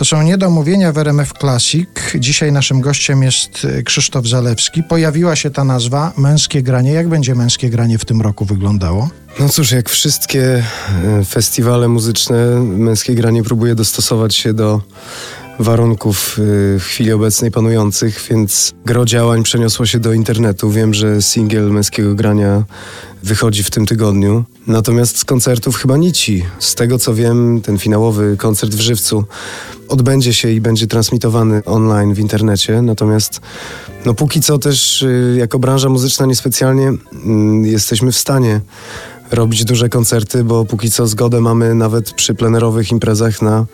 To są niedomówienia w RMF Classic. Dzisiaj naszym gościem jest y, Krzysztof Zalewski. Pojawiła się ta nazwa Męskie Granie. Jak będzie Męskie Granie w tym roku wyglądało? No cóż, jak wszystkie e, festiwale muzyczne, Męskie Granie próbuje dostosować się do warunków y, w chwili obecnej panujących, więc gro działań przeniosło się do internetu. Wiem, że singiel męskiego grania wychodzi w tym tygodniu. Natomiast z koncertów chyba nici. Z tego co wiem, ten finałowy koncert w Żywcu odbędzie się i będzie transmitowany online w internecie. Natomiast no póki co też y, jako branża muzyczna niespecjalnie y, jesteśmy w stanie robić duże koncerty, bo póki co zgodę mamy nawet przy plenerowych imprezach na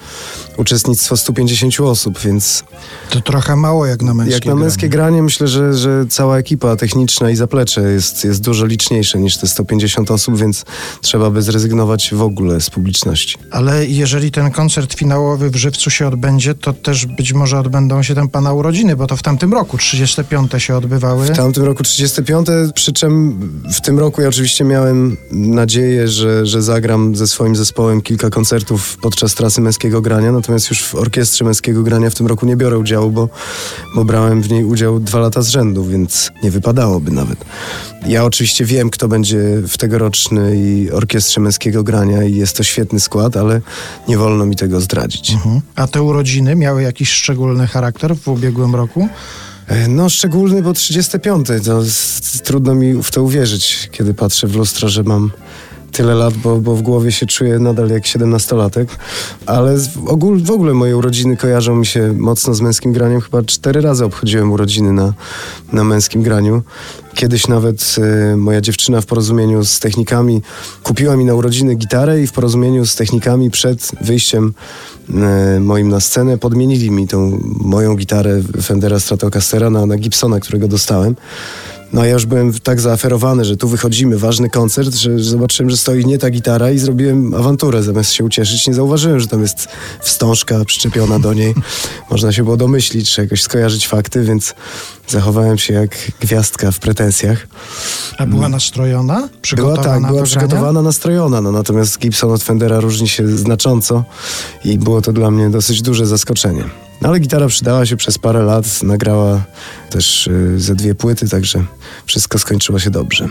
uczestnictwo 150 osób, więc... To trochę mało jak na męskie Jak na męskie granie. granie myślę, że, że cała ekipa techniczna i zaplecze jest, jest dużo liczniejsze niż te 150 osób, więc trzeba by zrezygnować w ogóle z publiczności. Ale jeżeli ten koncert finałowy w Żywcu się odbędzie, to też być może odbędą się tam pana urodziny, bo to w tamtym roku 35 się odbywały. W tamtym roku 35, przy czym w tym roku ja oczywiście miałem nadzieję, że, że zagram ze swoim zespołem kilka koncertów podczas trasy męskiego grania, natomiast już w orkiestrze męskiego grania w tym roku nie biorę udziału, bo, bo brałem w niej udział dwa lata z rzędu, więc nie wypadałoby nawet. Ja oczywiście wiem, kto będzie w tegorocznej orkiestrze męskiego grania i jest to świetny skład, ale nie wolno mi tego zdradzić. Mhm. A te urodziny miały jakiś szczególny charakter w ubiegłym roku? E, No, szczególny, bo 35. To trudno mi w to uwierzyć, kiedy patrzę w lustro, że mam tyle lat, bo, bo w głowie się czuję nadal jak 17-latek. Ale ogóle, w ogóle moje urodziny kojarzą mi się mocno z męskim graniem. Chyba cztery razy obchodziłem urodziny na, na męskim graniu. Kiedyś nawet e, moja dziewczyna w porozumieniu z technikami kupiła mi na urodziny gitarę i w porozumieniu z technikami przed wyjściem e, moim na scenę podmienili mi tą moją gitarę Fendera Stratocastera na, na Gibsona, którego dostałem. No ja już byłem tak zaaferowany, że tu wychodzimy, ważny koncert, że, zobaczyłem, że stoi nie ta gitara i zrobiłem awanturę. Zamiast się ucieszyć, nie zauważyłem, że tam jest wstążka przyczepiona do niej. Można się było domyślić, czy jakoś skojarzyć fakty, więc zachowałem się jak gwiazdka w pretensjach. A była nastrojona? Była Przygotowana tak, była do grania? przygotowana, nastrojona, no, natomiast Gibson od Fendera różni się znacząco i było to dla mnie dosyć duże zaskoczenie. No, ale gitara przydała się przez parę lat, nagrała też y, ze dwie płyty, także wszystko skończyło się dobrze.